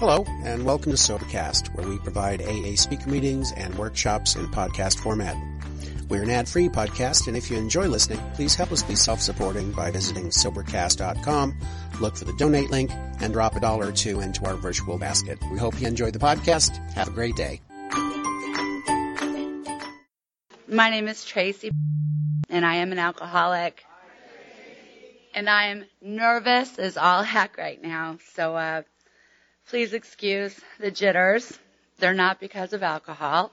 Hello, and welcome to Sobercast, where we provide AA speaker meetings and workshops in podcast format. We're an ad-free podcast, and if you enjoy listening, please help us be self-supporting by visiting Sobercast.com, look for the donate link, and drop a dollar or two into our virtual basket. We hope you enjoy the podcast. Have a great day. My name is Tracy, and I am an alcoholic. And I am nervous as all heck right now, so uh, Please excuse the jitters. They're not because of alcohol,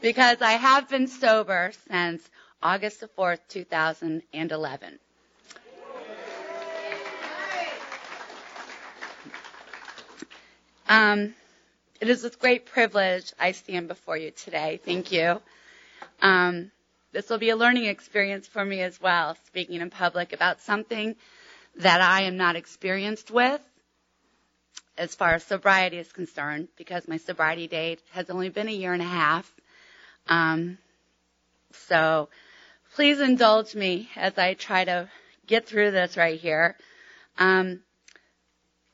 because I have been sober since August the 4th, 2011. Um, it is with great privilege I stand before you today. Thank you. Um, this will be a learning experience for me as well, speaking in public about something that I am not experienced with as far as sobriety is concerned, because my sobriety date has only been a year and a half. Um, so please indulge me as I try to get through this right here. Um,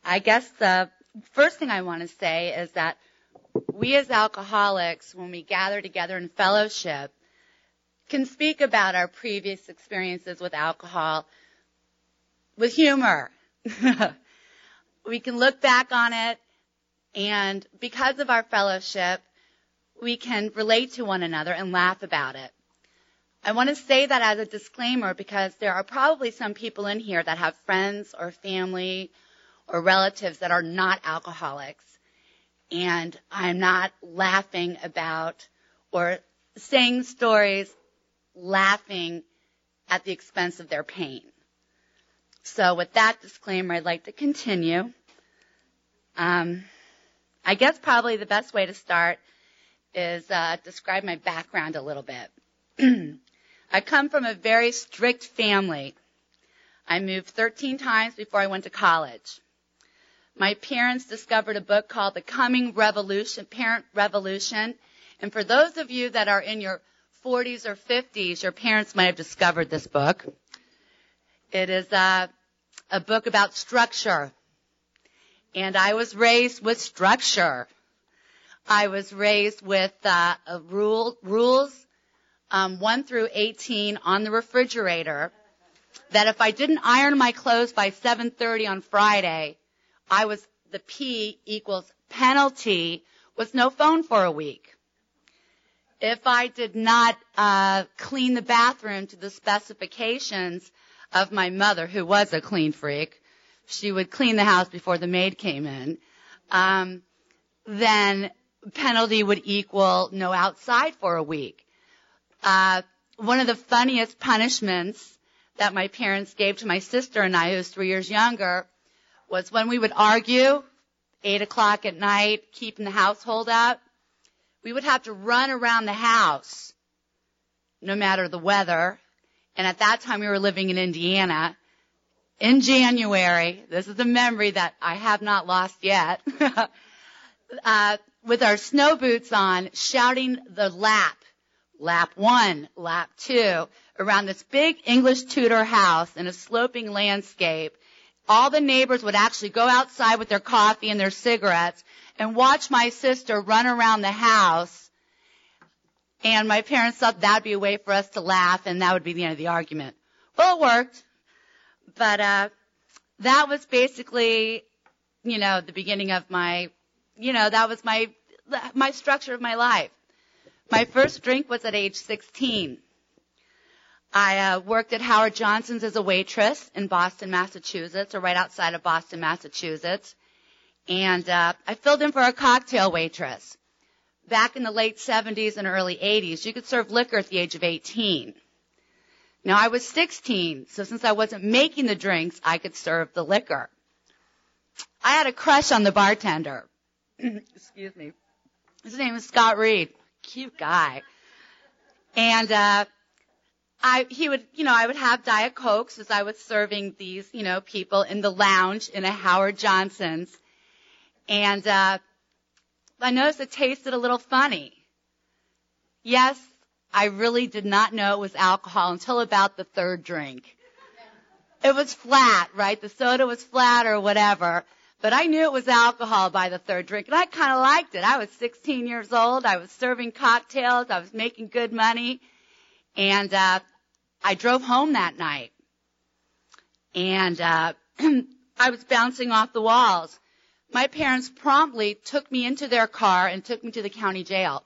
I guess the first thing I want to say is that we as alcoholics, when we gather together in fellowship, can speak about our previous experiences with alcohol with humor. we can look back on it and because of our fellowship, we can relate to one another and laugh about it. I want to say that as a disclaimer because there are probably some people in here that have friends or family or relatives that are not alcoholics. And I'm not laughing about or saying stories laughing at the expense of their pain. So with that disclaimer, I'd like to continue. Um, I guess probably the best way to start is uh, describe my background a little bit. I come from a very strict family. I moved 13 times before I went to college. My parents discovered a book called The Coming Revolution, Parent Revolution. And for those of you that are in your 40s or 50s, your parents might have discovered this book. It is uh, a book about structure. And I was raised with structure. I was raised with uh, rule, rules um, 1 through 18 on the refrigerator that if I didn't iron my clothes by 7:30 on Friday, I was the P equals penalty was no phone for a week. If I did not uh, clean the bathroom to the specifications, of my mother, who was a clean freak, she would clean the house before the maid came in, um, then penalty would equal no outside for a week. Uh, one of the funniest punishments that my parents gave to my sister and I, who was three years younger, was when we would argue, eight o'clock at night, keeping the household up, we would have to run around the house, no matter the weather, and at that time we were living in Indiana. In January, this is a memory that I have not lost yet, uh, with our snow boots on, shouting the lap, lap one, lap two, around this big English Tudor house in a sloping landscape. All the neighbors would actually go outside with their coffee and their cigarettes and watch my sister run around the house and my parents thought that'd be a way for us to laugh and that would be the end of the argument. Well, it worked. But, uh, that was basically, you know, the beginning of my, you know, that was my, my structure of my life. My first drink was at age 16. I uh, worked at Howard Johnson's as a waitress in Boston, Massachusetts, or right outside of Boston, Massachusetts. And uh, I filled in for a cocktail waitress back in the late 70s and early 80s, you could serve liquor at the age of 18. Now I was 16, so since I wasn't making the drinks, I could serve the liquor. I had a crush on the bartender. Excuse me. His name was Scott Reed. Cute guy. And, uh, I, he would, you know, I would have Diet Cokes as I was serving these, you know, people in the lounge in a Howard Johnson's. And, uh, I noticed it tasted a little funny. Yes, I really did not know it was alcohol until about the third drink. It was flat, right? The soda was flat or whatever. But I knew it was alcohol by the third drink, and I kind of liked it. I was 16 years old. I was serving cocktails. I was making good money, and uh, I drove home that night, and uh, I was bouncing off the walls. My parents promptly took me into their car and took me to the county jail,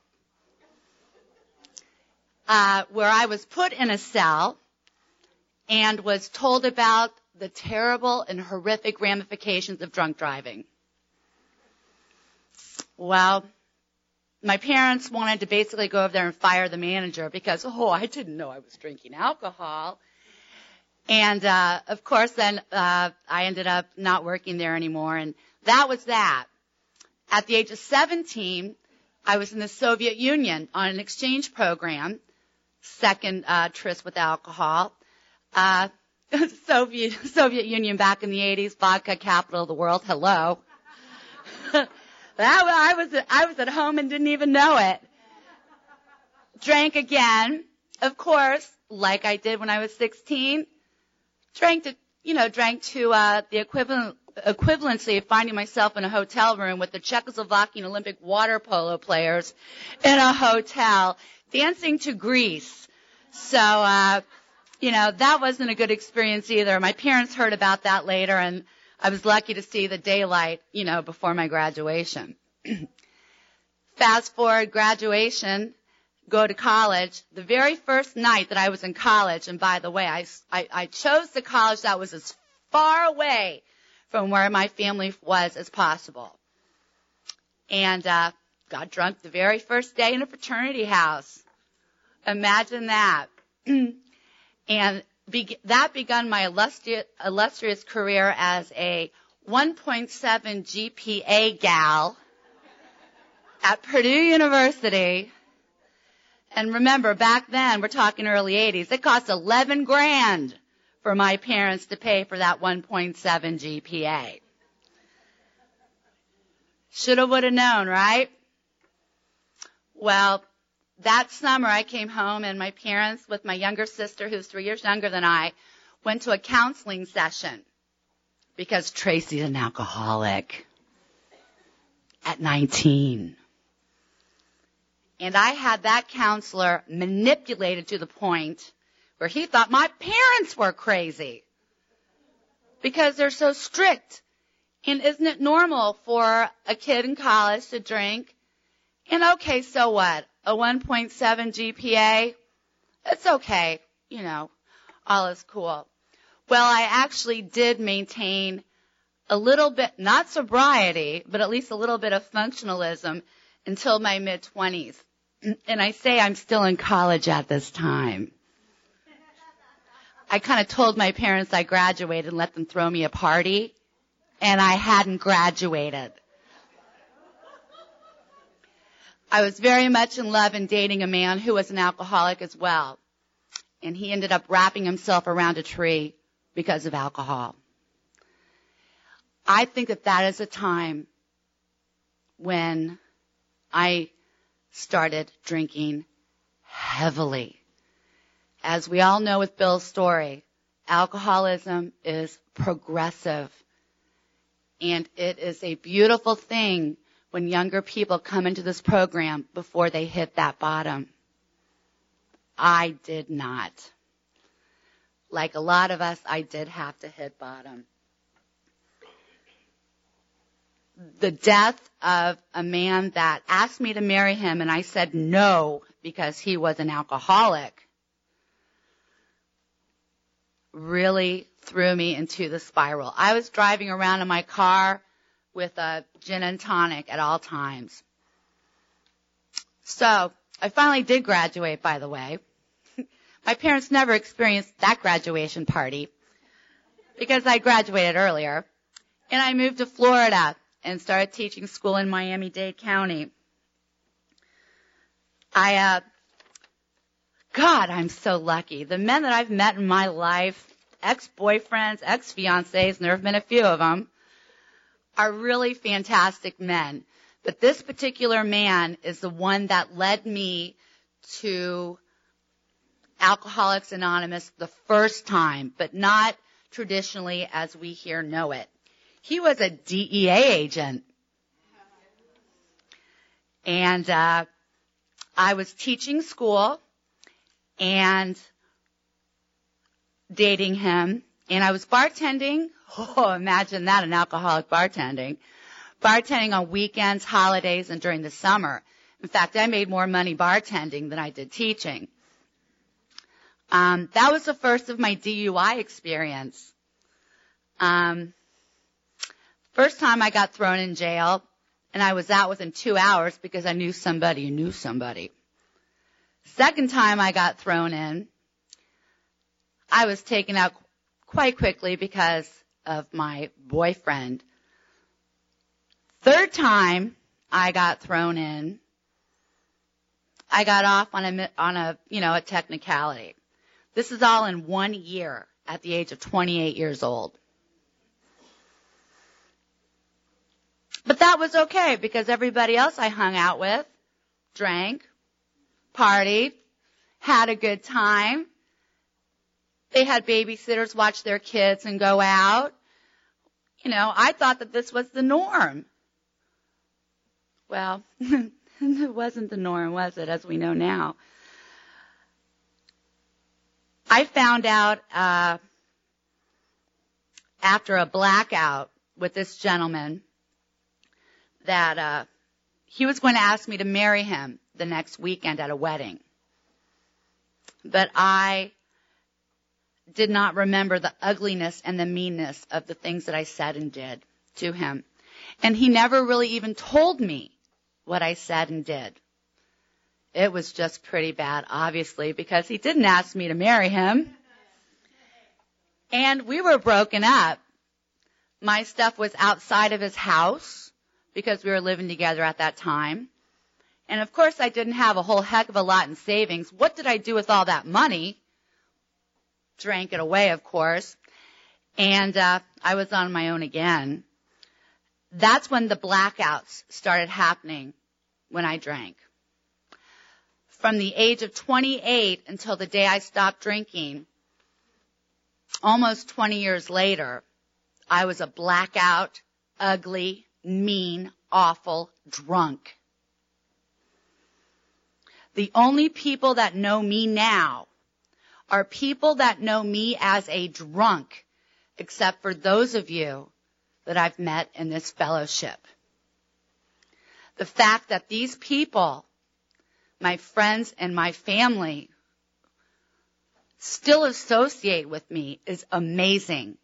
uh, where I was put in a cell and was told about the terrible and horrific ramifications of drunk driving. Well, my parents wanted to basically go over there and fire the manager because, oh, I didn't know I was drinking alcohol. And, uh, of course, then, uh, I ended up not working there anymore. And that was that. At the age of 17, I was in the Soviet Union on an exchange program, second, uh, tryst with alcohol. Uh, Soviet Soviet Union back in the 80s, vodka capital of the world. Hello. that I was I was at home and didn't even know it. Drank again, of course, like I did when I was 16. Drank to you know drank to uh, the equivalent equivalency of finding myself in a hotel room with the Czechoslovakian Olympic water polo players in a hotel dancing to Grease. So. Uh, you know, that wasn't a good experience either. My parents heard about that later and I was lucky to see the daylight, you know, before my graduation. Fast forward graduation, go to college. The very first night that I was in college, and by the way, I, I, I chose the college that was as far away from where my family was as possible. And, uh, got drunk the very first day in a fraternity house. Imagine that. And be- that began my illustrious, illustrious career as a 1.7 GPA gal at Purdue University. And remember, back then, we're talking early 80s, it cost 11 grand for my parents to pay for that 1.7 GPA. Shoulda, woulda known, right? Well, that summer I came home and my parents with my younger sister who's three years younger than I went to a counseling session because Tracy's an alcoholic at 19. And I had that counselor manipulated to the point where he thought my parents were crazy because they're so strict. And isn't it normal for a kid in college to drink? And okay, so what? a 1.7 GPA, it's okay. You know, all is cool. Well, I actually did maintain a little bit, not sobriety, but at least a little bit of functionalism until my mid 20s. And I say I'm still in college at this time. I kind of told my parents I graduated and let them throw me a party, and I hadn't graduated. I was very much in love and dating a man who was an alcoholic as well. And he ended up wrapping himself around a tree because of alcohol. I think that that is a time when I started drinking heavily. As we all know with Bill's story, alcoholism is progressive. And it is a beautiful thing when younger people come into this program before they hit that bottom. I did not. Like a lot of us, I did have to hit bottom. The death of a man that asked me to marry him and I said no because he was an alcoholic really threw me into the spiral. I was driving around in my car with a gin and tonic at all times. So I finally did graduate, by the way. My parents never experienced that graduation party because I graduated earlier. And I moved to Florida and started teaching school in Miami-Dade County. I, uh, God, I'm so lucky. The men that I've met in my life, ex-boyfriends, ex-fiancés, and there have been a few of them, are really fantastic men. But this particular man is the one that led me to Alcoholics Anonymous the first time, but not traditionally as we here know it. He was a DEA agent. And, uh, I was teaching school and dating him and I was bartending. Oh, imagine that, an alcoholic bartending. Bartending on weekends, holidays, and during the summer. In fact, I made more money bartending than I did teaching. Um, that was the first of my DUI experience. Um, first time I got thrown in jail, and I was out within two hours because I knew somebody who knew somebody. Second time I got thrown in, I was taken out quite quickly because of my boyfriend. Third time I got thrown in, I got off on a, on a, you know, a technicality. This is all in one year at the age of 28 years old. But that was okay because everybody else I hung out with drank, partied, had a good time. They had babysitters watch their kids and go out. You know, I thought that this was the norm. Well, it wasn't the norm, was it, as we know now? I found out uh, after a blackout with this gentleman that uh, he was going to ask me to marry him the next weekend at a wedding. But I did not remember the ugliness and the meanness of the things that I said and did to him. And he never really even told me what I said and did. It was just pretty bad, obviously, because he didn't ask me to marry him. And we were broken up. My stuff was outside of his house because we were living together at that time. And of course I didn't have a whole heck of a lot in savings. What did I do with all that money? Drank it away, of course. And, uh, I was on my own again. That's when the blackouts started happening when I drank. From the age of 28 until the day I stopped drinking, almost 20 years later, I was a blackout, ugly, mean, awful drunk. The only people that know me now are people that know me as a drunk, except for those of you that I've met in this fellowship. The fact that these people, my friends and my family, still associate with me is amazing.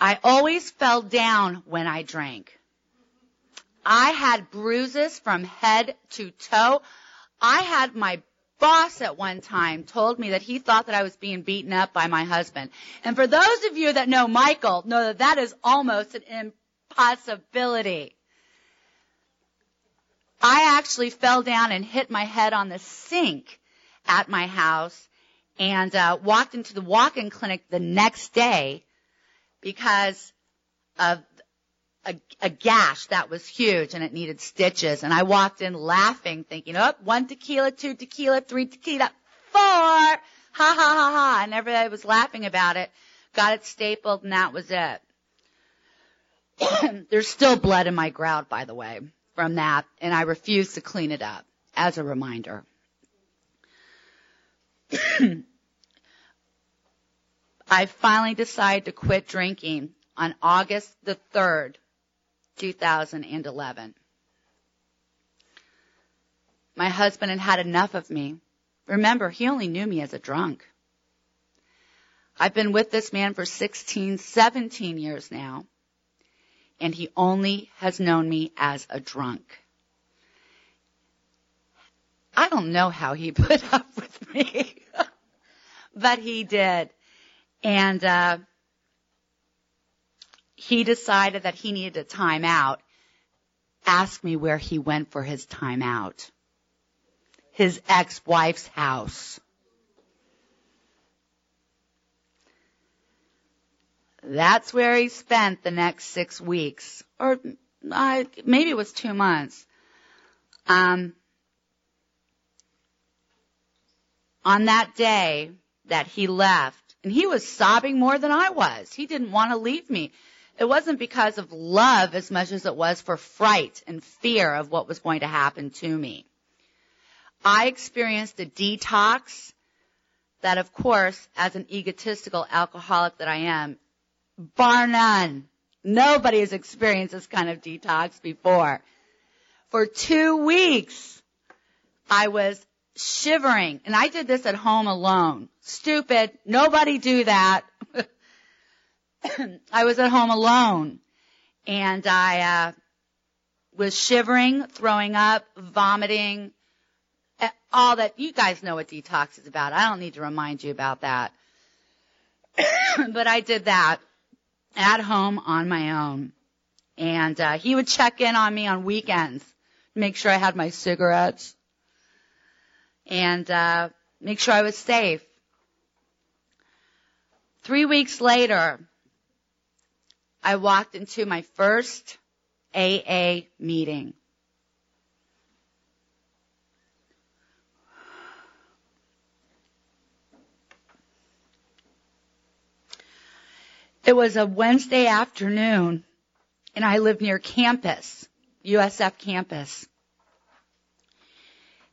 I always fell down when I drank. I had bruises from head to toe. I had my boss at one time told me that he thought that I was being beaten up by my husband. And for those of you that know Michael, know that that is almost an impossibility. I actually fell down and hit my head on the sink at my house and uh, walked into the walk-in clinic the next day because of a, a gash that was huge and it needed stitches. And I walked in laughing, thinking, oh, one tequila, two tequila, three tequila, four. Ha ha ha ha. And everybody was laughing about it. Got it stapled and that was it. There's still blood in my grout, by the way, from that. And I refuse to clean it up as a reminder. I finally decided to quit drinking on August the 3rd, 2011. My husband had had enough of me. Remember, he only knew me as a drunk. I've been with this man for 16, 17 years now, and he only has known me as a drunk. I don't know how he put up with me, but he did. And, uh, he decided that he needed a time out, asked me where he went for his time out. His ex-wife's house. That's where he spent the next six weeks, or uh, maybe it was two months. Um, on that day that he left, And he was sobbing more than I was. He didn't want to leave me. It wasn't because of love as much as it was for fright and fear of what was going to happen to me. I experienced a detox that, of course, as an egotistical alcoholic that I am, bar none, nobody has experienced this kind of detox before. For two weeks, I was shivering, and I did this at home alone. Stupid. Nobody do that. I was at home alone, and I uh, was shivering, throwing up, vomiting, all that. You guys know what detox is about. I don't need to remind you about that. but I did that at home on my own. And uh, he would check in on me on weekends, make sure I had my cigarettes, and uh, make sure I was safe. Three weeks later, I walked into my first AA meeting. It was a Wednesday afternoon and I lived near campus, USF campus.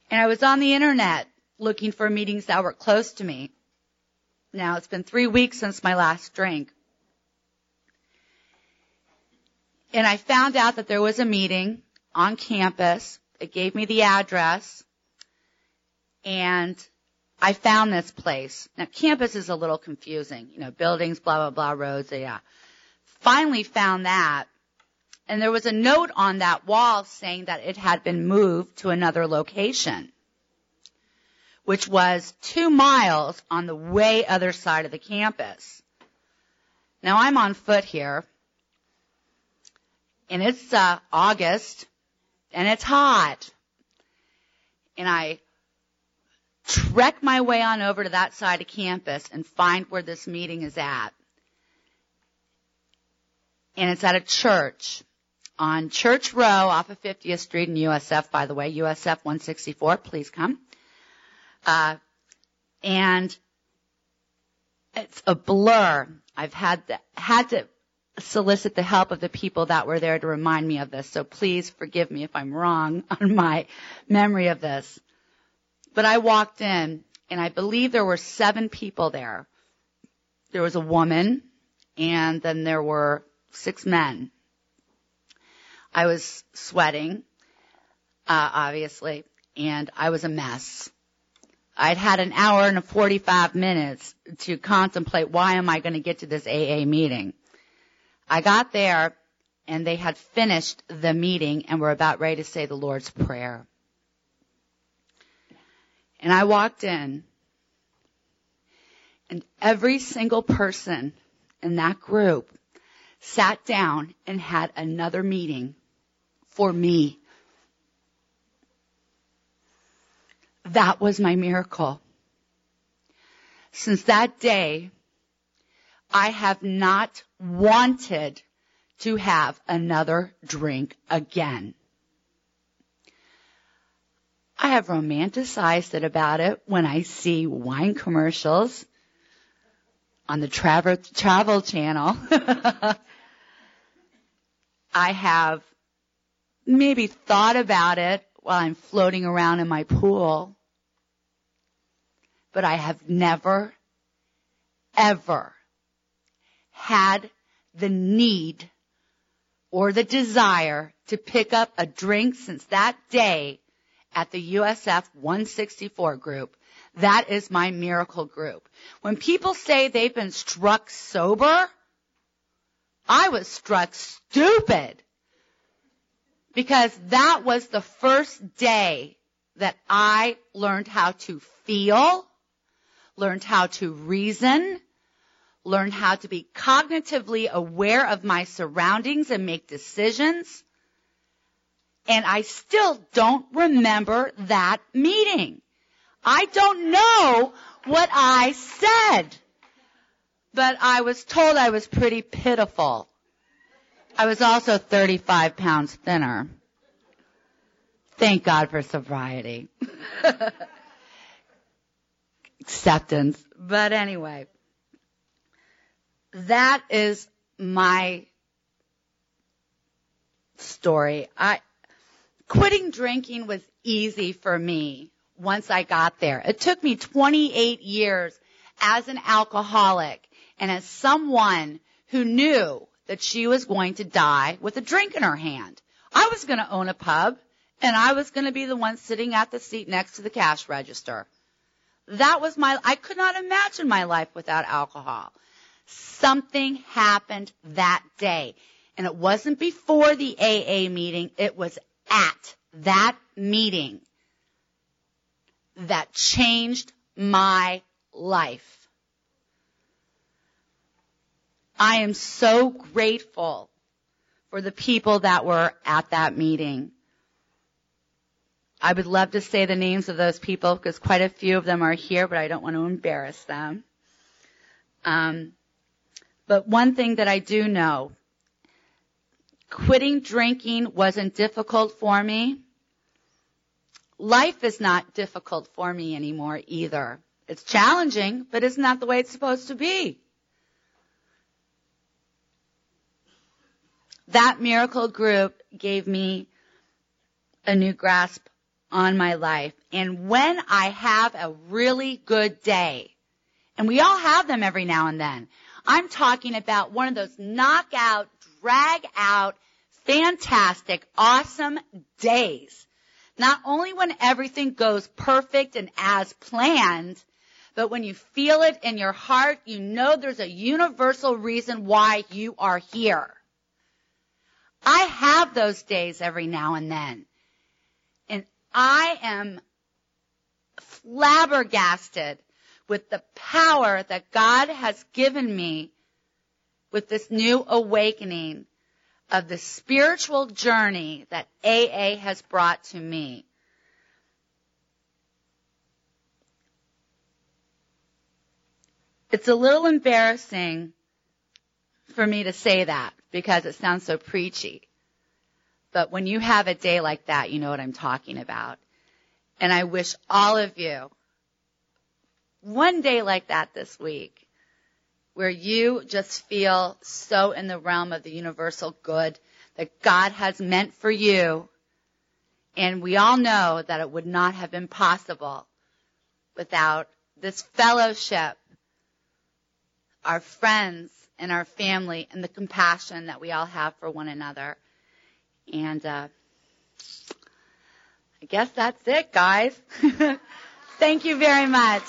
And I was on the internet looking for meetings that were close to me. Now it's been three weeks since my last drink. And I found out that there was a meeting on campus. It gave me the address. And I found this place. Now campus is a little confusing, you know, buildings, blah, blah, blah, roads, yeah. Finally found that. And there was a note on that wall saying that it had been moved to another location, which was two miles on the way other side of the campus. Now I'm on foot here, and it's uh, August, and it's hot. And I trek my way on over to that side of campus and find where this meeting is at. And it's at a church on Church Row off of 50th Street in USF, by the way, USF 164. Please come. Uh, and it's a blur. I've had to, had to solicit the help of the people that were there to remind me of this. So please forgive me if I'm wrong on my memory of this. But I walked in and I believe there were seven people there. There was a woman and then there were six men. I was sweating, uh, obviously, and I was a mess. I'd had an hour and 45 minutes to contemplate why am I going to get to this AA meeting. I got there and they had finished the meeting and were about ready to say the Lord's Prayer. And I walked in and every single person in that group sat down and had another meeting for me. That was my miracle. Since that day, I have not wanted to have another drink again. I have romanticized it about it when I see wine commercials on the travel, travel channel. I have maybe thought about it while I'm floating around in my pool, but I have never, ever had the need or the desire to pick up a drink since that day at the USF 164 group. That is my miracle group. When people say they've been struck sober, I was struck stupid. Because that was the first day that I learned how to feel, learned how to reason, learned how to be cognitively aware of my surroundings and make decisions, and I still don't remember that meeting. I don't know what I said. But I was told I was pretty pitiful. I was also 35 pounds thinner. Thank God for sobriety. Acceptance. But anyway, that is my story. I quitting drinking was easy for me once I got there. It took me 28 years as an alcoholic and as someone who knew that she was going to die with a drink in her hand. I was going to own a pub and I was going to be the one sitting at the seat next to the cash register. That was my, I could not imagine my life without alcohol. Something happened that day. And it wasn't before the AA meeting, it was at that meeting that changed my life. I am so grateful for the people that were at that meeting. I would love to say the names of those people because quite a few of them are here, but I don't want to embarrass them. Um, but one thing that I do know, quitting drinking wasn't difficult for me. Life is not difficult for me anymore either. It's challenging, but it's not the way it's supposed to be. That miracle group gave me a new grasp on my life. And when I have a really good day, and we all have them every now and then, I'm talking about one of those knockout, drag out, fantastic, awesome days. Not only when everything goes perfect and as planned, but when you feel it in your heart, you know there's a universal reason why you are here. I have those days every now and then. And I am flabbergasted with the power that God has given me with this new awakening of the spiritual journey that AA has brought to me. It's a little embarrassing for me to say that because it sounds so preachy. But when you have a day like that, you know what I'm talking about. And I wish all of you one day like that this week where you just feel so in the realm of the universal good that God has meant for you. And we all know that it would not have been possible without this fellowship, our friends and our family and the compassion that we all have for one another. And, uh, I guess that's it, guys. Thank you very much.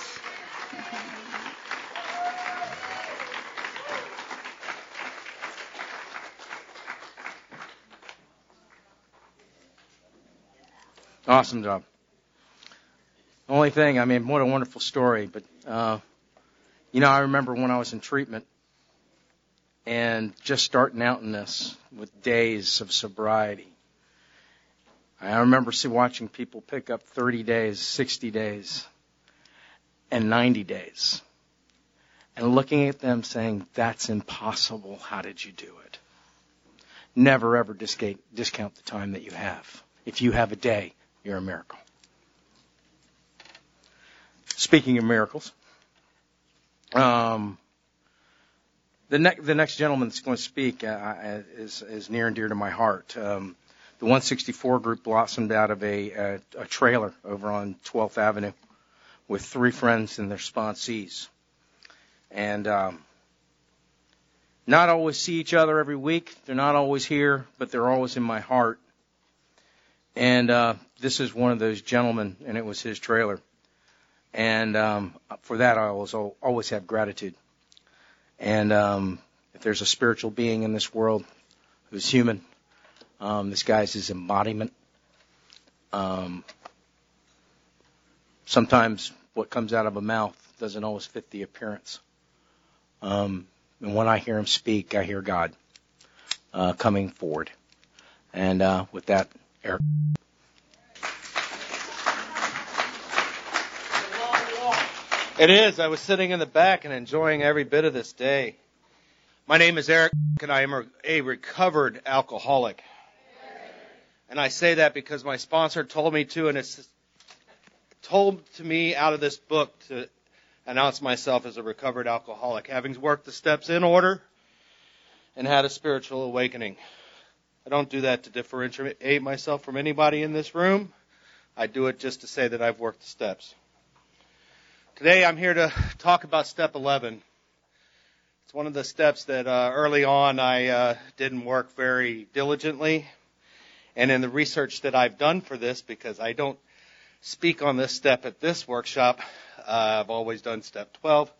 Awesome job. Only thing, I mean, what a wonderful story. But, uh, you know, I remember when I was in treatment and just starting out in this with days of sobriety. I remember see, watching people pick up 30 days, 60 days, and 90 days. And looking at them saying, that's impossible. How did you do it? Never ever discount the time that you have. If you have a day, you're a miracle. Speaking of miracles, um, the, ne- the next gentleman that's going to speak uh, uh, is, is near and dear to my heart. Um, the 164 group blossomed out of a, a, a trailer over on 12th Avenue with three friends and their sponsees. And um, not always see each other every week. They're not always here, but they're always in my heart. And uh, this is one of those gentlemen, and it was his trailer. And um, for that, I always always have gratitude. And um, if there's a spiritual being in this world who's human, um, this guy's his embodiment. Um, sometimes what comes out of a mouth doesn't always fit the appearance. Um, and when I hear him speak, I hear God uh, coming forward. And uh, with that, Eric. It is. I was sitting in the back and enjoying every bit of this day. My name is Eric, and I am a recovered alcoholic. And I say that because my sponsor told me to, and it's told to me out of this book to announce myself as a recovered alcoholic, having worked the steps in order and had a spiritual awakening. I don't do that to differentiate myself from anybody in this room. I do it just to say that I've worked the steps. Today I'm here to talk about step 11. It's one of the steps that uh, early on I uh, didn't work very diligently. And in the research that I've done for this, because I don't speak on this step at this workshop, uh, I've always done step 12.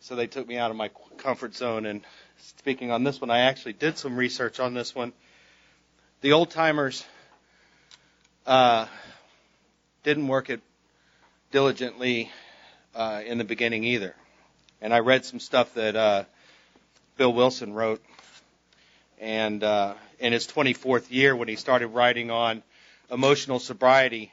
So they took me out of my comfort zone. And speaking on this one, I actually did some research on this one. The old timers uh, didn't work it diligently uh, in the beginning either. And I read some stuff that uh, Bill Wilson wrote, and uh, in his 24th year when he started writing on emotional sobriety,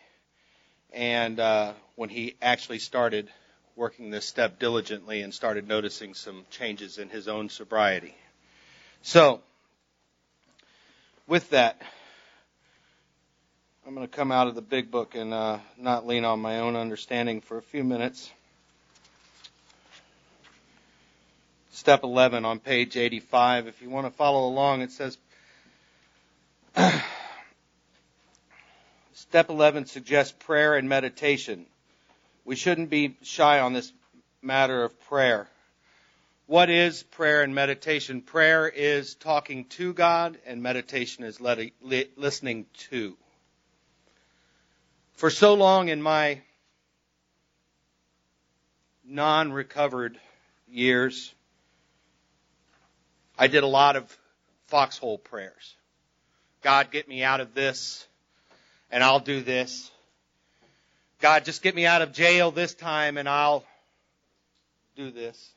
and uh, when he actually started working this step diligently and started noticing some changes in his own sobriety. So, with that, I'm going to come out of the big book and uh, not lean on my own understanding for a few minutes. Step 11 on page 85. If you want to follow along, it says Step 11 suggests prayer and meditation. We shouldn't be shy on this matter of prayer. What is prayer and meditation? Prayer is talking to God, and meditation is listening to. For so long in my non recovered years, I did a lot of foxhole prayers. God, get me out of this, and I'll do this. God, just get me out of jail this time, and I'll do this.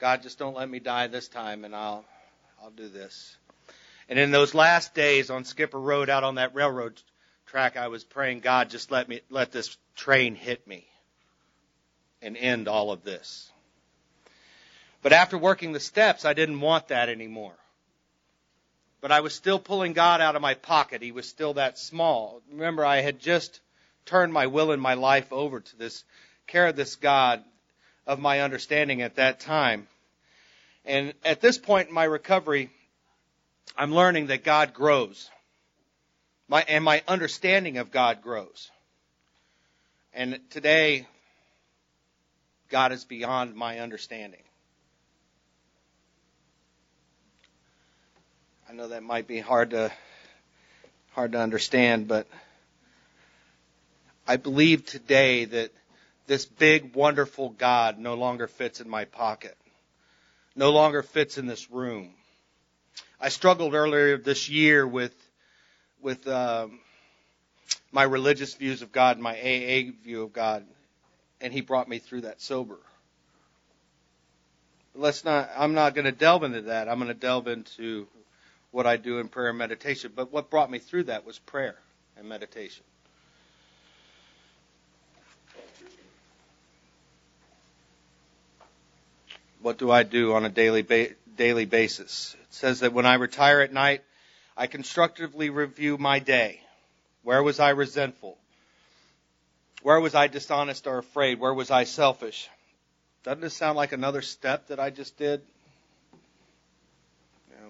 God, just don't let me die this time, and I'll I'll do this. And in those last days on Skipper Road, out on that railroad track, I was praying, God, just let me let this train hit me and end all of this. But after working the steps, I didn't want that anymore. But I was still pulling God out of my pocket. He was still that small. Remember, I had just turned my will and my life over to this care of this God of my understanding at that time. And at this point in my recovery, I'm learning that God grows. My, and my understanding of God grows. And today, God is beyond my understanding. I know that might be hard to hard to understand, but I believe today that this big, wonderful God no longer fits in my pocket, no longer fits in this room. I struggled earlier this year with with um, my religious views of God, my AA view of God, and He brought me through that sober. Let's not. I'm not going to delve into that. I'm going to delve into what I do in prayer and meditation. But what brought me through that was prayer and meditation. What do I do on a daily ba- daily basis? It says that when I retire at night, I constructively review my day. Where was I resentful? Where was I dishonest or afraid? Where was I selfish? Doesn't this sound like another step that I just did?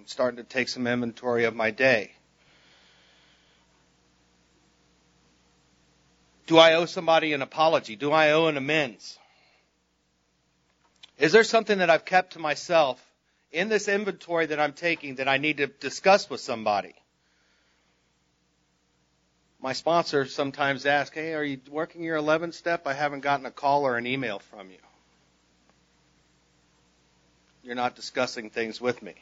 I'm starting to take some inventory of my day. Do I owe somebody an apology? Do I owe an amends? Is there something that I've kept to myself in this inventory that I'm taking that I need to discuss with somebody? My sponsor sometimes asks, Hey, are you working your 11th step? I haven't gotten a call or an email from you. You're not discussing things with me.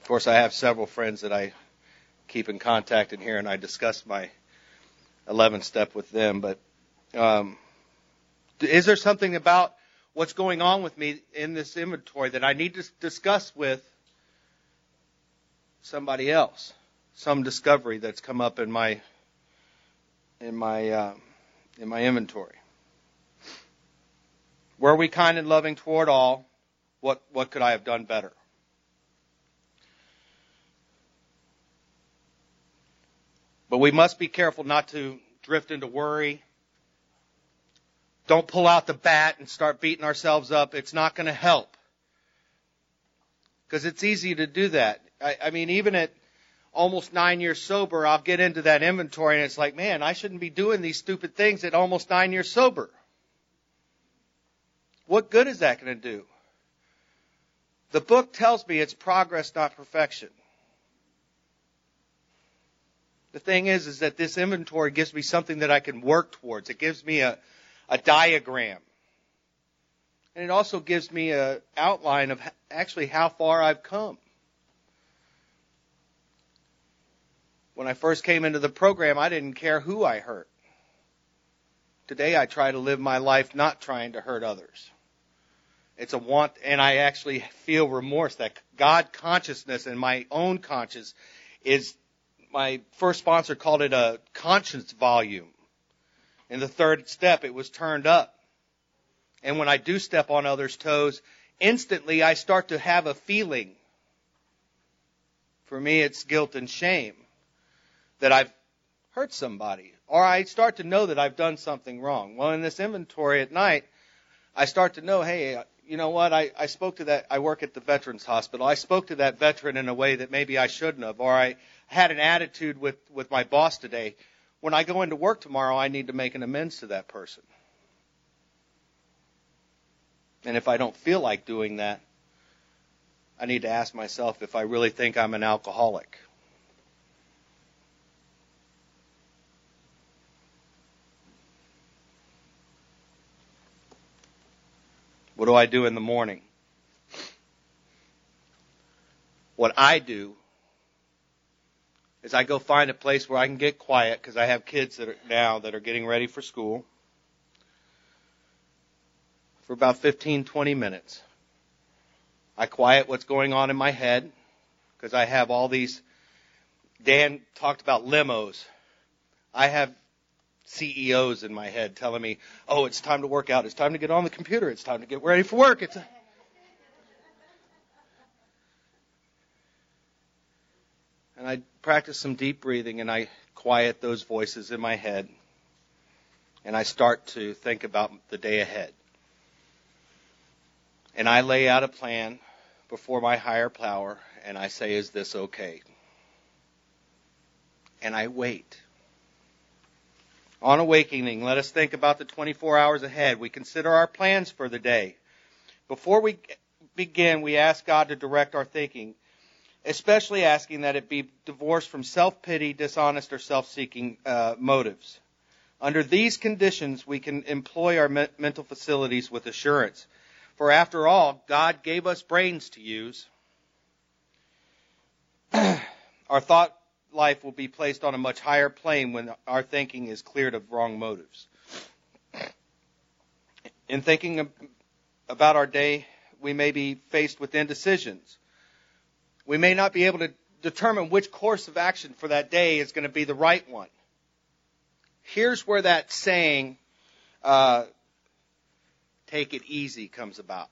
Of course, I have several friends that I keep in contact in here, and I discuss my 11th step with them. But um, is there something about what's going on with me in this inventory that I need to discuss with somebody else? Some discovery that's come up in my in my uh, in my inventory. Were we kind and loving toward all? What what could I have done better? But we must be careful not to drift into worry don't pull out the bat and start beating ourselves up. It's not going to help. Because it's easy to do that. I, I mean, even at almost nine years sober, I'll get into that inventory and it's like, man, I shouldn't be doing these stupid things at almost nine years sober. What good is that going to do? The book tells me it's progress, not perfection. The thing is, is that this inventory gives me something that I can work towards. It gives me a, a diagram. And it also gives me an outline of actually how far I've come. When I first came into the program, I didn't care who I hurt. Today I try to live my life not trying to hurt others. It's a want, and I actually feel remorse that God consciousness and my own conscience is, my first sponsor called it a conscience volume. In the third step, it was turned up. And when I do step on others' toes, instantly I start to have a feeling. For me, it's guilt and shame that I've hurt somebody, or I start to know that I've done something wrong. Well, in this inventory at night, I start to know, hey, you know what? I, I spoke to that. I work at the Veterans Hospital. I spoke to that veteran in a way that maybe I shouldn't have, or I had an attitude with with my boss today. When I go into work tomorrow, I need to make an amends to that person. And if I don't feel like doing that, I need to ask myself if I really think I'm an alcoholic. What do I do in the morning? What I do is I go find a place where I can get quiet because I have kids that are now that are getting ready for school for about 15, 20 minutes. I quiet what's going on in my head because I have all these. Dan talked about limos. I have CEOs in my head telling me, "Oh, it's time to work out. It's time to get on the computer. It's time to get ready for work." It's a... I practice some deep breathing and I quiet those voices in my head and I start to think about the day ahead. And I lay out a plan before my higher power and I say, "Is this okay?" And I wait. On awakening, let us think about the 24 hours ahead. We consider our plans for the day. Before we begin, we ask God to direct our thinking, especially asking that it be divorced from self-pity, dishonest, or self-seeking uh, motives. Under these conditions, we can employ our me- mental facilities with assurance. For after all, God gave us brains to use. our thought life will be placed on a much higher plane when our thinking is cleared of wrong motives. In thinking about our day, we may be faced with indecisions. We may not be able to determine which course of action for that day is going to be the right one. Here's where that saying, uh, take it easy comes about.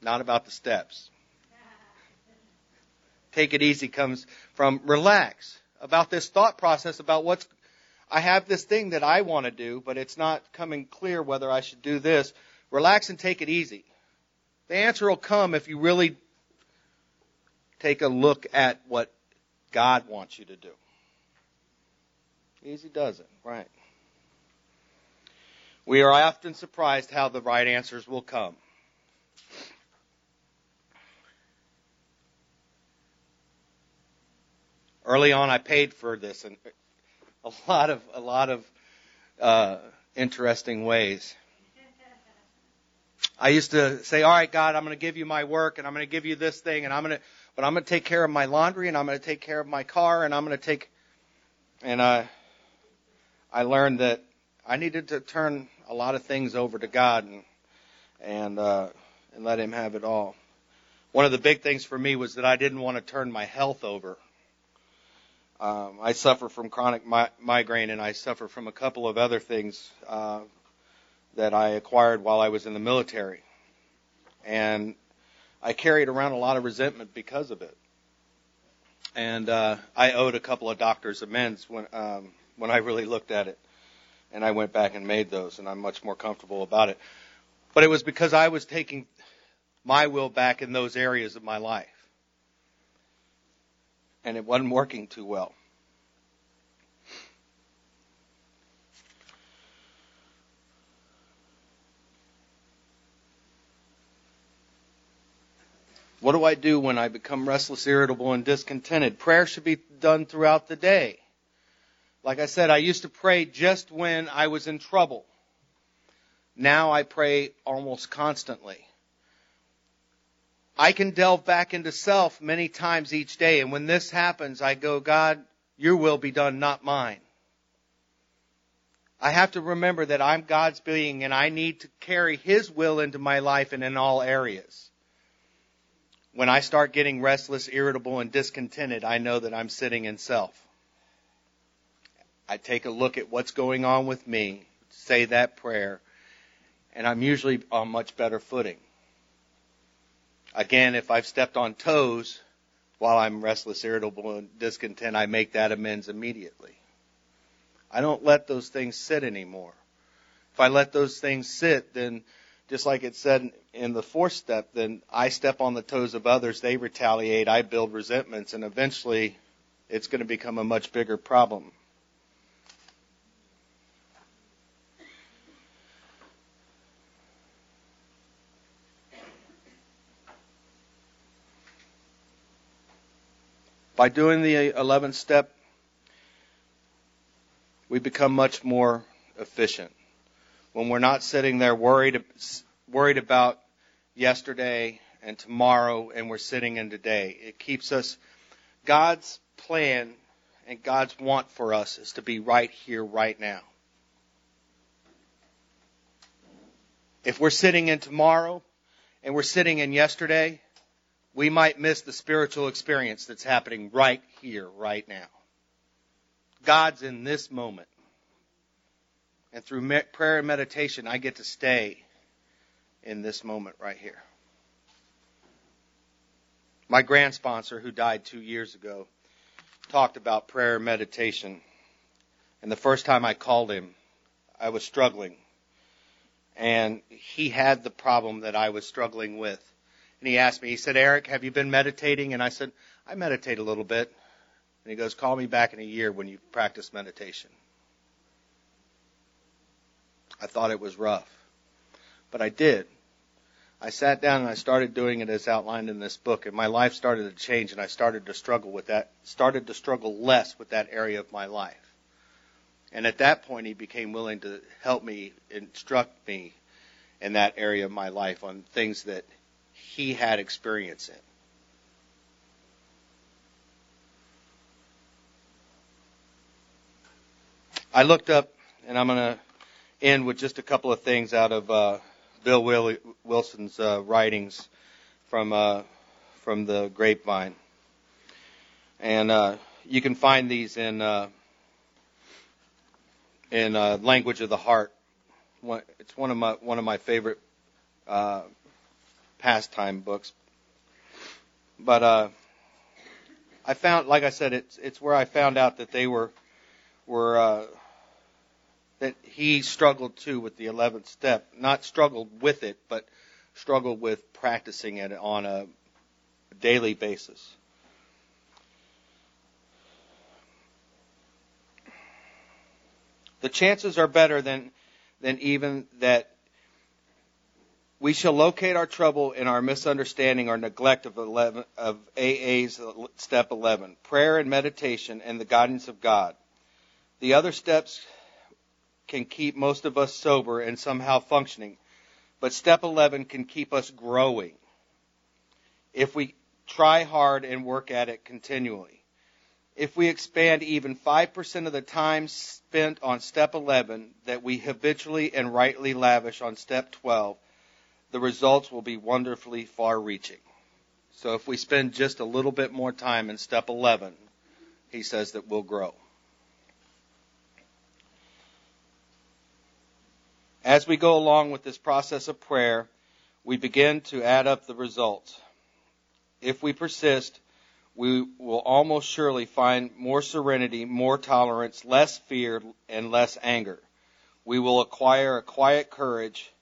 Not about the steps take it easy comes from relax about this thought process about what's I have this thing that I want to do, but it's not coming clear whether I should do this. Relax and take it easy. The answer will come if you really take a look at what God wants you to do. Easy does it, right? We are often surprised how the right answers will come. Early on, I paid for this in a lot of a lot of uh, interesting ways. I used to say, "All right, God, I'm going to give you my work, and I'm going to give you this thing, and I'm going to, but I'm going to take care of my laundry, and I'm going to take care of my car, and I'm going to take." And I, I learned that I needed to turn a lot of things over to God and and uh, and let Him have it all. One of the big things for me was that I didn't want to turn my health over um, I suffer from chronic mi- migraine, and I suffer from a couple of other things uh, that I acquired while I was in the military, and I carried around a lot of resentment because of it. And uh, I owed a couple of doctors amends when um, when I really looked at it. and I went back and made those, and I'm much more comfortable about it. But it was because I was taking my will back in those areas of my life. And it wasn't working too well. What do I do when I become restless, irritable, and discontented? Prayer should be done throughout the day. Like I said, I used to pray just when I was in trouble. Now I pray almost constantly. I can delve back into self many times each day, and when this happens, I go, God, your will be done, not mine. I have to remember that I'm God's being and I need to carry His will into my life and in all areas. When I start getting restless, irritable, and discontented, I know that I'm sitting in self. I take a look at what's going on with me, say that prayer, and I'm usually on much better footing. Again, if I've stepped on toes while I'm restless, irritable, and discontent, I make that amends immediately. I don't let those things sit anymore. If I let those things sit, then just like it said in the fourth step, then I step on the toes of others, they retaliate, I build resentments, and eventually it's going to become a much bigger problem. By doing the 11th step, we become much more efficient. When we're not sitting there worried, worried about yesterday and tomorrow and we're sitting in today, it keeps us, God's plan and God's want for us is to be right here, right now. If we're sitting in tomorrow and we're sitting in yesterday, we might miss the spiritual experience that's happening right here, right now. God's in this moment. And through prayer and meditation, I get to stay in this moment right here. My grand sponsor, who died two years ago, talked about prayer and meditation. And the first time I called him, I was struggling. And he had the problem that I was struggling with and he asked me, he said, Eric, have you been meditating? And I said, I meditate a little bit. And he goes, call me back in a year when you practice meditation. I thought it was rough, but I did. I sat down and I started doing it as outlined in this book, and my life started to change, and I started to struggle with that, started to struggle less with that area of my life. And at that point, he became willing to help me, instruct me in that area of my life on things that he had experience in. I looked up, and I'm going to end with just a couple of things out of uh, Bill Wilson's uh, writings from uh, from the Grapevine, and uh, you can find these in uh, in uh, Language of the Heart. It's one of my one of my favorite uh pastime books. But uh, I found, like I said, it's it's where I found out that they were were uh, that he struggled too with the eleventh step. Not struggled with it, but struggled with practicing it on a daily basis. The chances are better than than even that we shall locate our trouble in our misunderstanding or neglect of, 11, of AA's step 11, prayer and meditation and the guidance of God. The other steps can keep most of us sober and somehow functioning, but step 11 can keep us growing if we try hard and work at it continually. If we expand even 5% of the time spent on step 11 that we habitually and rightly lavish on step 12, the results will be wonderfully far reaching. So if we spend just a little bit more time in step 11, he says that we'll grow. As we go along with this process of prayer, we begin to add up the results. If we persist, we will almost surely find more serenity, more tolerance, less fear, and less anger. We will acquire a quiet courage,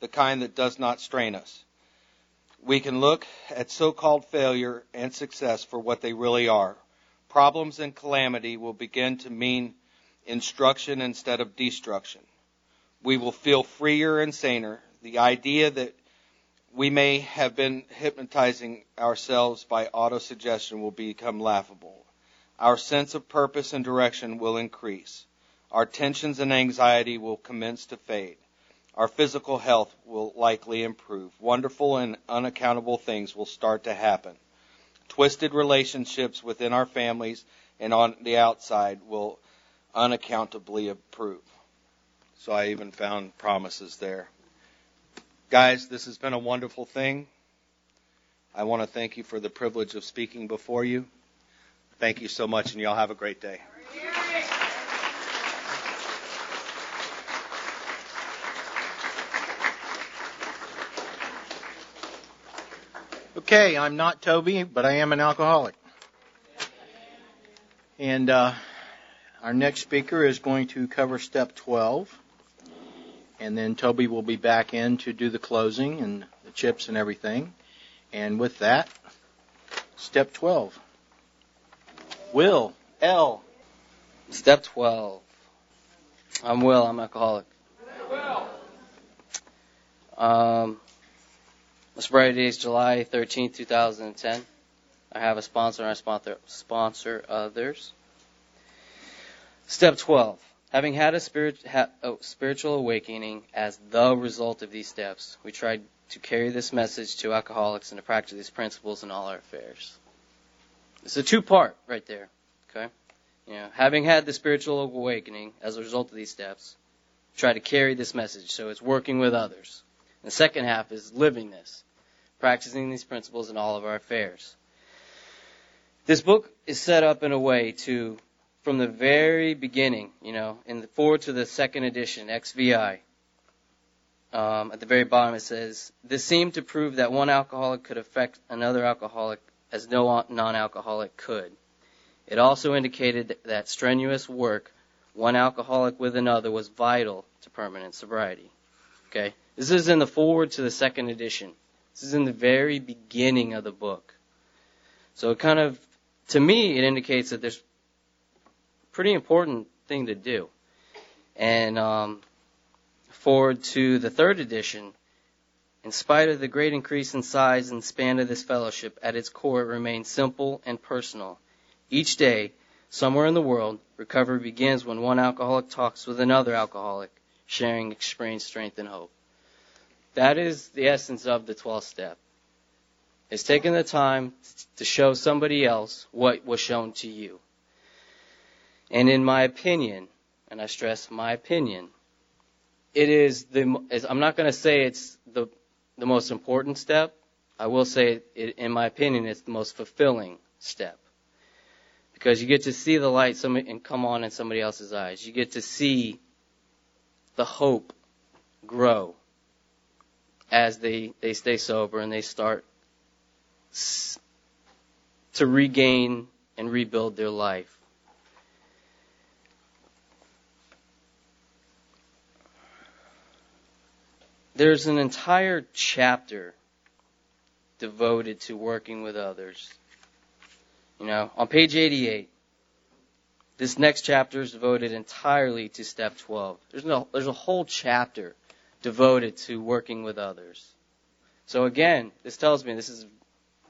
the kind that does not strain us. We can look at so called failure and success for what they really are. Problems and calamity will begin to mean instruction instead of destruction. We will feel freer and saner. The idea that we may have been hypnotizing ourselves by autosuggestion will become laughable. Our sense of purpose and direction will increase. Our tensions and anxiety will commence to fade. Our physical health will likely improve. Wonderful and unaccountable things will start to happen. Twisted relationships within our families and on the outside will unaccountably improve. So I even found promises there. Guys, this has been a wonderful thing. I want to thank you for the privilege of speaking before you. Thank you so much, and y'all have a great day. Okay, I'm not Toby, but I am an alcoholic. And uh, our next speaker is going to cover step 12. And then Toby will be back in to do the closing and the chips and everything. And with that, step 12. Will, L. Step 12. I'm Will, I'm alcoholic. Um, my sobriety is July 13, 2010. I have a sponsor and I sponsor, sponsor others. Step 12. Having had a, spirit, ha, oh, spiritual awakening as the result of these steps, we tried to carry this message to alcoholics and to practice these principles in all our affairs. It's a two part right there. Okay? You know, having had the spiritual awakening as a result of these steps, try to carry this message so it's working with others. The second half is living this, practicing these principles in all of our affairs. This book is set up in a way to, from the very beginning, you know, in the foreword to the second edition, XVI, um, at the very bottom it says, this seemed to prove that one alcoholic could affect another alcoholic as no non-alcoholic could. It also indicated that strenuous work, one alcoholic with another, was vital to permanent sobriety. Okay? This is in the foreword to the second edition. This is in the very beginning of the book. So it kind of, to me, it indicates that there's pretty important thing to do. And um, foreword to the third edition, in spite of the great increase in size and span of this fellowship, at its core it remains simple and personal. Each day, somewhere in the world, recovery begins when one alcoholic talks with another alcoholic, sharing experience, strength, and hope. That is the essence of the 12th step. It's taking the time to show somebody else what was shown to you. And in my opinion, and I stress my opinion, it is the, I'm not going to say it's the, the most important step. I will say, it, in my opinion, it's the most fulfilling step because you get to see the light and come on in somebody else's eyes. You get to see the hope grow as they, they stay sober and they start to regain and rebuild their life. There's an entire chapter devoted to working with others. You know, on page 88, this next chapter is devoted entirely to step 12. There's no, there's a whole chapter devoted to working with others. So again, this tells me this is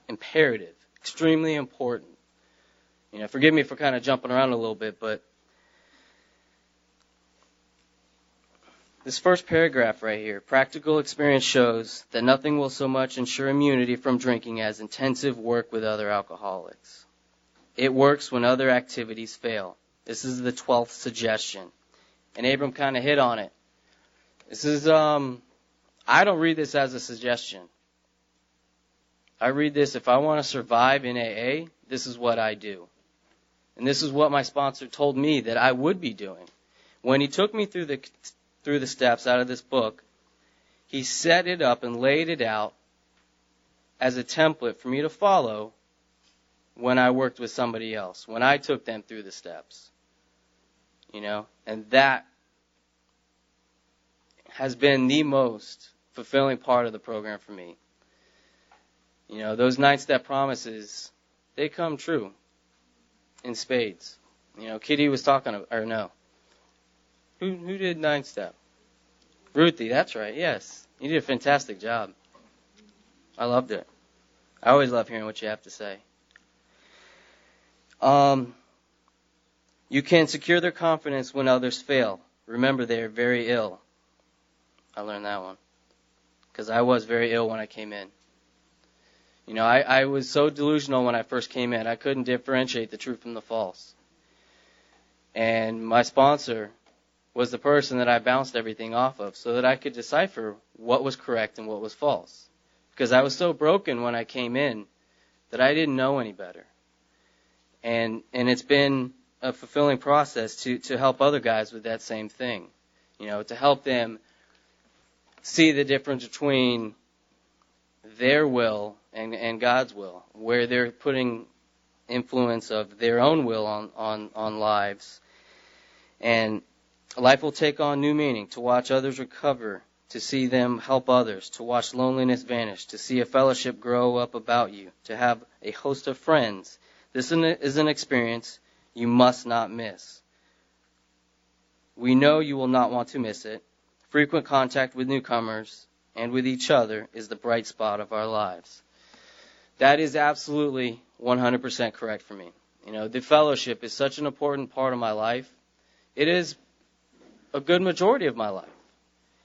imperative, extremely important. You know, forgive me for kind of jumping around a little bit, but this first paragraph right here, practical experience shows that nothing will so much ensure immunity from drinking as intensive work with other alcoholics. It works when other activities fail. This is the 12th suggestion. And Abram kind of hit on it. This is, um, I don't read this as a suggestion. I read this, if I want to survive in AA, this is what I do. And this is what my sponsor told me that I would be doing. When he took me through the, through the steps out of this book, he set it up and laid it out as a template for me to follow when I worked with somebody else, when I took them through the steps. You know, and that has been the most fulfilling part of the program for me. You know, those nine step promises, they come true in spades. You know, Kitty was talking, or no. Who, who did nine step? Ruthie, that's right, yes. You did a fantastic job. I loved it. I always love hearing what you have to say. Um, you can secure their confidence when others fail. Remember, they are very ill. I learned that one. Because I was very ill when I came in. You know, I, I was so delusional when I first came in. I couldn't differentiate the true from the false. And my sponsor was the person that I bounced everything off of so that I could decipher what was correct and what was false. Because I was so broken when I came in that I didn't know any better. And and it's been a fulfilling process to to help other guys with that same thing. You know, to help them see the difference between their will and, and God's will, where they're putting influence of their own will on, on, on lives. And life will take on new meaning to watch others recover, to see them help others, to watch loneliness vanish, to see a fellowship grow up about you, to have a host of friends. This is an experience you must not miss. We know you will not want to miss it. Frequent contact with newcomers and with each other is the bright spot of our lives. That is absolutely 100% correct for me. You know, the fellowship is such an important part of my life. It is a good majority of my life.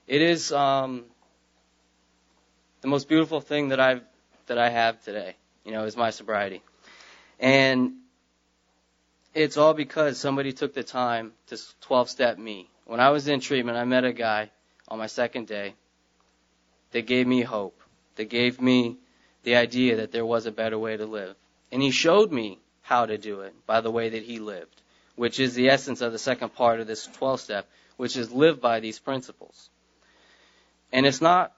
It is um, the most beautiful thing that I've that I have today. You know, is my sobriety, and it's all because somebody took the time to 12 step me. When I was in treatment, I met a guy on my second day that gave me hope, that gave me the idea that there was a better way to live. And he showed me how to do it by the way that he lived, which is the essence of the second part of this 12 step, which is live by these principles. And it's not,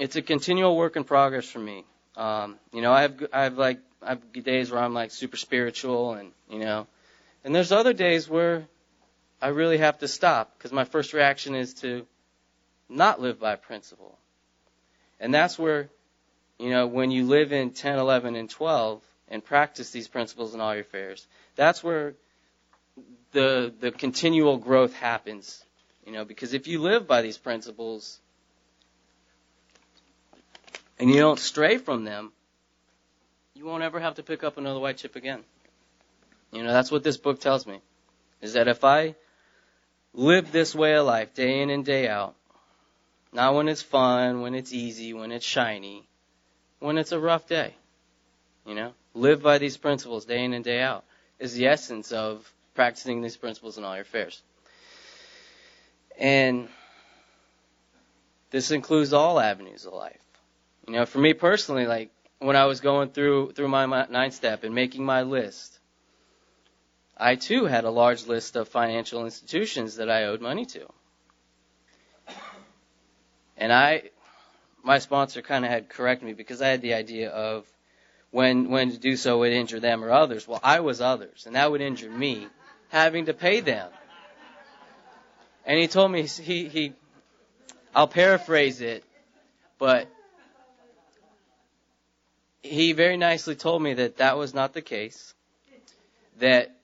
it's a continual work in progress for me. Um, you know, I have, I have like, I have days where I'm like super spiritual and, you know, and there's other days where I really have to stop because my first reaction is to not live by principle. And that's where, you know, when you live in 10, 11, and 12 and practice these principles in all your affairs, that's where the, the continual growth happens. You know, because if you live by these principles and you don't stray from them, you won't ever have to pick up another white chip again. You know, that's what this book tells me. Is that if I live this way of life day in and day out, not when it's fun, when it's easy, when it's shiny, when it's a rough day. You know, live by these principles day in and day out is the essence of practicing these principles in all your affairs. And this includes all avenues of life. You know, for me personally, like when I was going through through my nine step and making my list, I too had a large list of financial institutions that I owed money to. And I, my sponsor kind of had corrected me because I had the idea of when when to do so would injure them or others. Well, I was others, and that would injure me having to pay them. And he told me he he, I'll paraphrase it, but he very nicely told me that that was not the case. That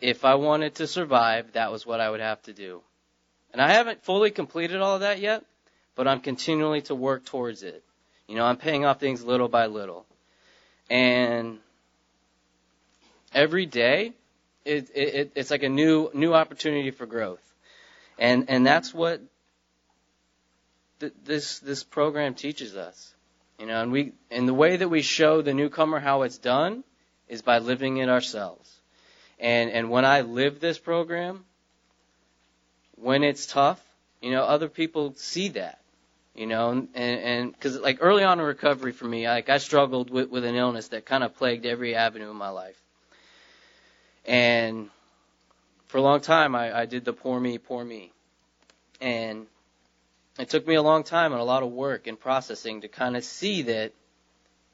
if I wanted to survive, that was what I would have to do. And I haven't fully completed all of that yet, but I'm continually to work towards it. You know, I'm paying off things little by little. And every day, it, it, it's like a new new opportunity for growth, and and that's what th- this this program teaches us. You know, and we and the way that we show the newcomer how it's done is by living it ourselves. And and when I live this program, when it's tough, you know, other people see that, you know, and and because like early on in recovery for me, like I struggled with with an illness that kind of plagued every avenue of my life, and for a long time I, I did the poor me, poor me, and it took me a long time and a lot of work and processing to kind of see that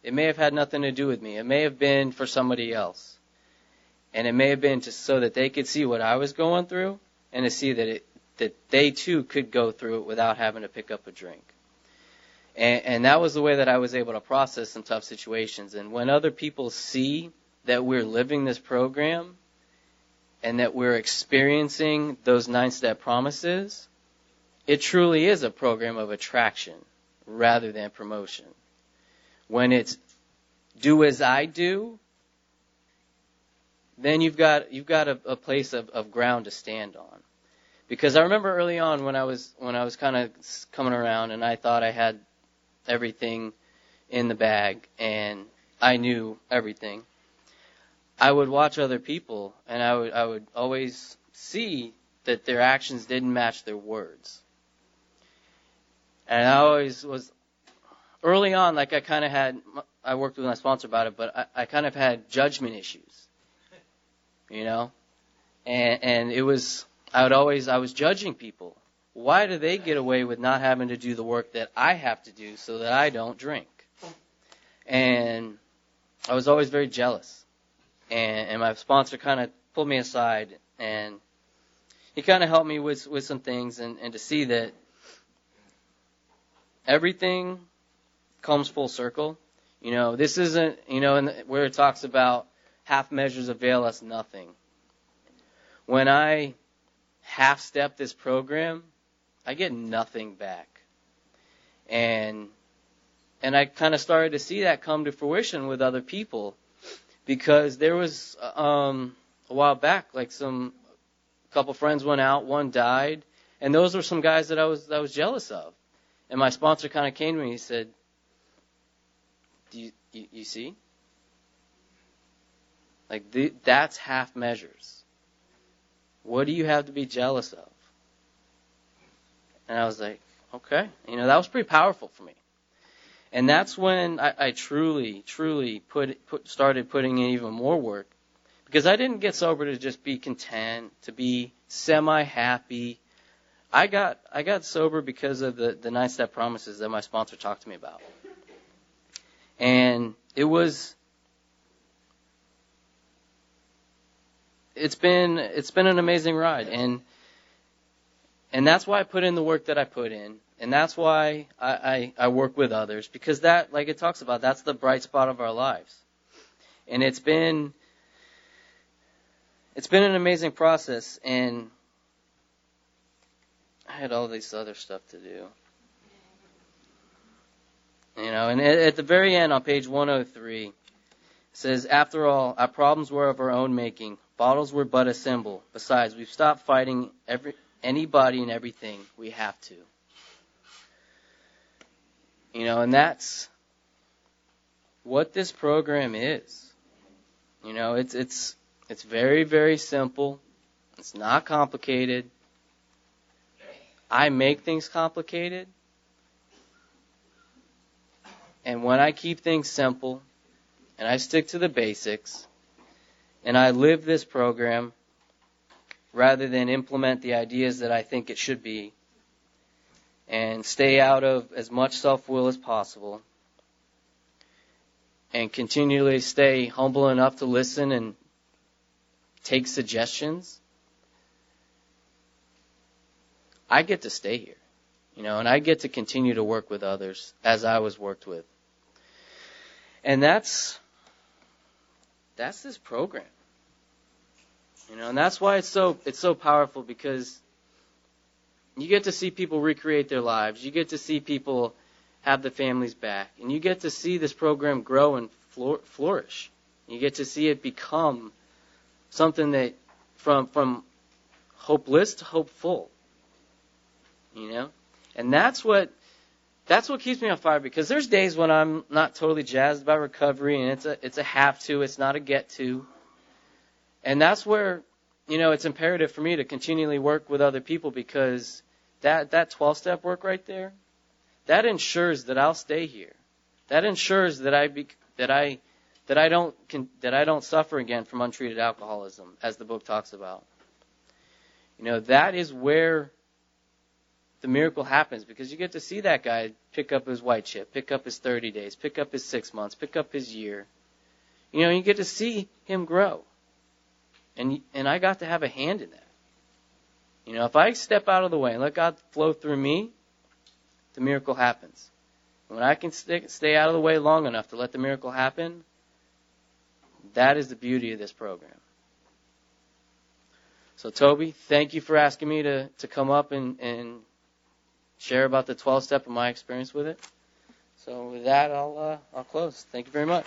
it may have had nothing to do with me. It may have been for somebody else. And it may have been just so that they could see what I was going through and to see that it that they too could go through it without having to pick up a drink. And, and that was the way that I was able to process some tough situations. And when other people see that we're living this program and that we're experiencing those nine step promises, it truly is a program of attraction rather than promotion. When it's do as I do, then you've got you've got a, a place of, of ground to stand on. Because I remember early on when I was when I was kind of coming around and I thought I had everything in the bag and I knew everything. I would watch other people and I would I would always see that their actions didn't match their words. And I always was early on like I kind of had I worked with my sponsor about it, but I, I kind of had judgment issues. You know? And and it was I would always I was judging people. Why do they get away with not having to do the work that I have to do so that I don't drink? And I was always very jealous and, and my sponsor kind of pulled me aside and he kind of helped me with with some things and, and to see that everything comes full circle. You know, this isn't you know in the, where it talks about half measures avail us nothing. When I half step this program, I get nothing back. And and I kind of started to see that come to fruition with other people because there was um, a while back, like some a couple friends went out, one died, and those were some guys that I was that I was jealous of. And my sponsor kind of came to me. And he said, "Do you you, you see? Like the, that's half measures. What do you have to be jealous of?" And I was like, "Okay, you know that was pretty powerful for me." And that's when I, I truly, truly put, put started putting in even more work because I didn't get sober to just be content, to be semi happy. I got I got sober because of the the nine step promises that my sponsor talked to me about, and it was it's been it's been an amazing ride, and and that's why I put in the work that I put in. And that's why I, I, I work with others because that, like it talks about, that's the bright spot of our lives. And it's been, it's been an amazing process and I had all this other stuff to do. You know, and at the very end on page 103, it says, After all, our problems were of our own making. Bottles were but a symbol. Besides, we've stopped fighting every, anybody and everything we have to. You know, and that's what this program is. You know, it's it's it's very very simple. It's not complicated. I make things complicated. And when I keep things simple and I stick to the basics and I live this program rather than implement the ideas that I think it should be, and stay out of as much self will as possible and continually stay humble enough to listen and take suggestions, I get to stay here. You know, and I get to continue to work with others as I was worked with. And that's that's this program. You know, and that's why it's so it's so powerful because you get to see people recreate their lives. You get to see people have the families back. And you get to see this program grow and flourish. You get to see it become something that from from hopeless to hopeful. You know? And that's what that's what keeps me on fire because there's days when I'm not totally jazzed about recovery and it's a it's a have to, it's not a get to. And that's where, you know, it's imperative for me to continually work with other people because that that 12 step work right there, that ensures that I'll stay here. That ensures that I be, that I that I don't that I don't suffer again from untreated alcoholism, as the book talks about. You know, that is where the miracle happens because you get to see that guy pick up his white chip, pick up his 30 days, pick up his six months, pick up his year. You know, you get to see him grow. And and I got to have a hand in that. You know, if I step out of the way and let God flow through me, the miracle happens. When I can stay, out of the way long enough to let the miracle happen, that is the beauty of this program. So, Toby, thank you for asking me to, to come up and, and share about the 12 step of my experience with it. So, with that, I'll, uh, I'll close. Thank you very much.